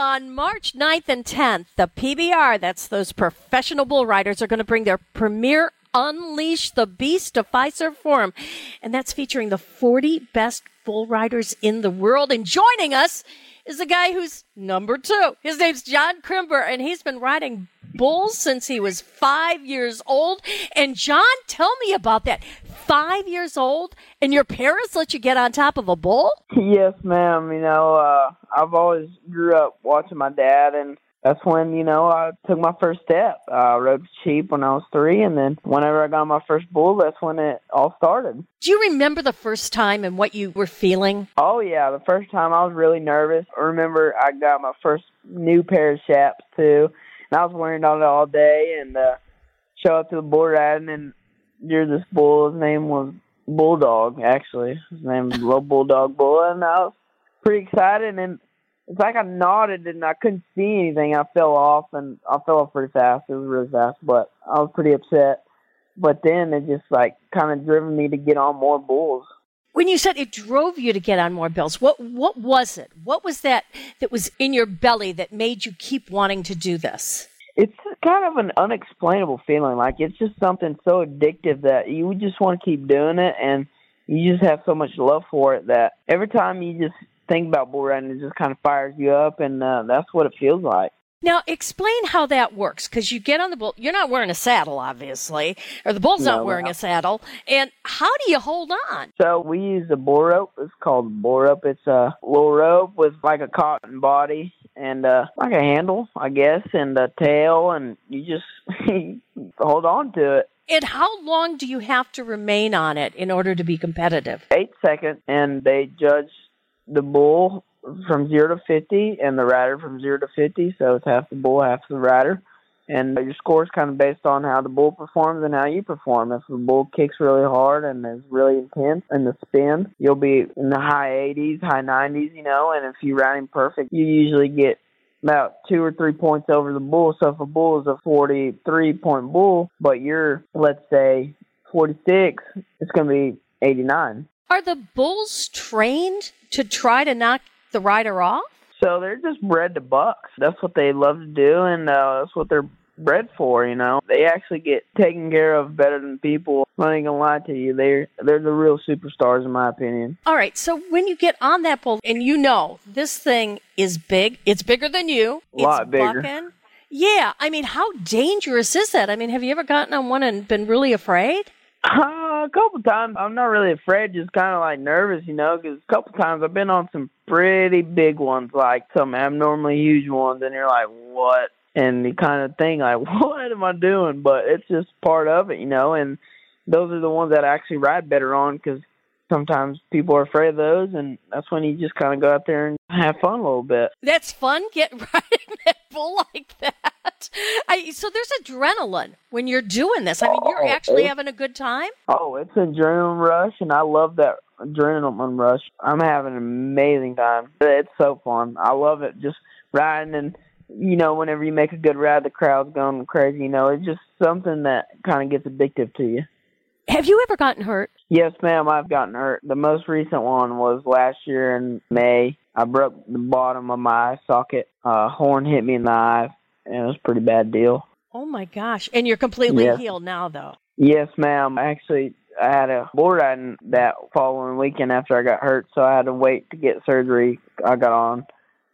on March 9th and 10th, the PBR, that's those professional bull riders, are going to bring their premier Unleash the Beast to Fiserv Forum. And that's featuring the 40 best bull riders in the world. And joining us is a guy who's number two. His name's John Crimber, and he's been riding bulls since he was five years old. And John, tell me about that. Five years old, and your parents let you get on top of a bull? Yes, ma'am. You know, uh, I've always grew up watching my dad, and that's when you know I took my first step. I rode sheep when I was three, and then whenever I got my first bull, that's when it all started. Do you remember the first time and what you were feeling? Oh yeah, the first time I was really nervous. I remember I got my first new pair of chaps too, and I was wearing on it all day and uh, show up to the bull riding, and there's this bull. His name was Bulldog. Actually, his name was Little Bulldog Bull, and I was pretty excited and it's like I nodded and I couldn't see anything. I fell off and I fell off pretty fast. It was really fast, but I was pretty upset. But then it just like kind of driven me to get on more bulls. When you said it drove you to get on more bills, what what was it? What was that that was in your belly that made you keep wanting to do this? It's kind of an unexplainable feeling. Like it's just something so addictive that you just want to keep doing it and you just have so much love for it that every time you just think about bull riding, it just kind of fires you up, and uh, that's what it feels like. Now, explain how that works, because you get on the bull. You're not wearing a saddle, obviously, or the bull's no, not wearing no. a saddle. And how do you hold on? So we use a bull rope. It's called bull rope. It's a little rope with like a cotton body and uh, like a handle, I guess, and a tail, and you just hold on to it. And how long do you have to remain on it in order to be competitive? Eight seconds, and they judge the bull from zero to fifty, and the rider from zero to fifty. So it's half the bull, half the rider. And uh, your score is kind of based on how the bull performs and how you perform. If the bull kicks really hard and is really intense in the spin, you'll be in the high 80s, high 90s, you know. And if you ride him perfect, you usually get about two or three points over the bull. So if a bull is a 43 point bull, but you're, let's say, 46, it's going to be 89. Are the bulls trained to try to knock the rider off? So they're just bred to bucks. That's what they love to do, and uh, that's what they're bred for. You know, they actually get taken care of better than people. I'm not gonna lie to you, they're they're the real superstars in my opinion. All right, so when you get on that bull, and you know this thing is big, it's bigger than you. A lot bigger. Bucking. Yeah, I mean, how dangerous is that? I mean, have you ever gotten on one and been really afraid? Uh, a couple times. I'm not really afraid, just kind of like nervous, you know, because a couple times I've been on some pretty big ones, like some abnormally huge ones, and you're like, what? And the kind of thing, like, what am I doing? But it's just part of it, you know, and those are the ones that I actually ride better on because sometimes people are afraid of those, and that's when you just kind of go out there and have fun a little bit. That's fun, get riding that bull like that. I, so there's adrenaline when you're doing this. I mean, you're oh, actually having a good time. Oh, it's an adrenaline rush, and I love that adrenaline rush. I'm having an amazing time. It's so fun. I love it. Just riding and you know, whenever you make a good ride, the crowd's going crazy. You know, it's just something that kind of gets addictive to you. Have you ever gotten hurt? Yes, ma'am. I've gotten hurt. The most recent one was last year in May. I broke the bottom of my eye socket. Uh, horn hit me in the eye, and it was a pretty bad deal. Oh my gosh! And you're completely yes. healed now, though. Yes, ma'am. Actually, I had a bull riding that following weekend after I got hurt, so I had to wait to get surgery. I got on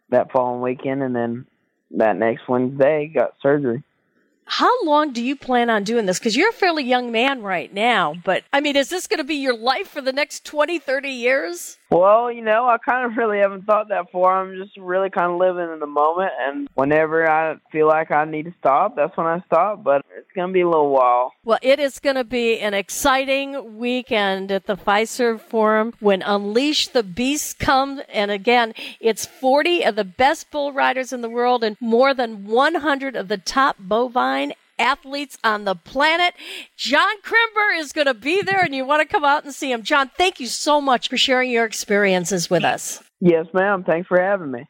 that following weekend, and then that next Wednesday got surgery. How long do you plan on doing this? Because you're a fairly young man right now, but I mean, is this going to be your life for the next 20, 30 years? Well, you know, I kind of really haven't thought that far. I'm just really kind of living in the moment, and whenever I feel like I need to stop, that's when I stop. But it's going to be a little while. Well, it is going to be an exciting weekend at the Fiserv Forum when Unleash the Beast comes. And again, it's 40 of the best bull riders in the world and more than 100 of the top bovine athletes on the planet. John Crimber is going to be there and you want to come out and see him. John, thank you so much for sharing your experiences with us. Yes, ma'am. Thanks for having me.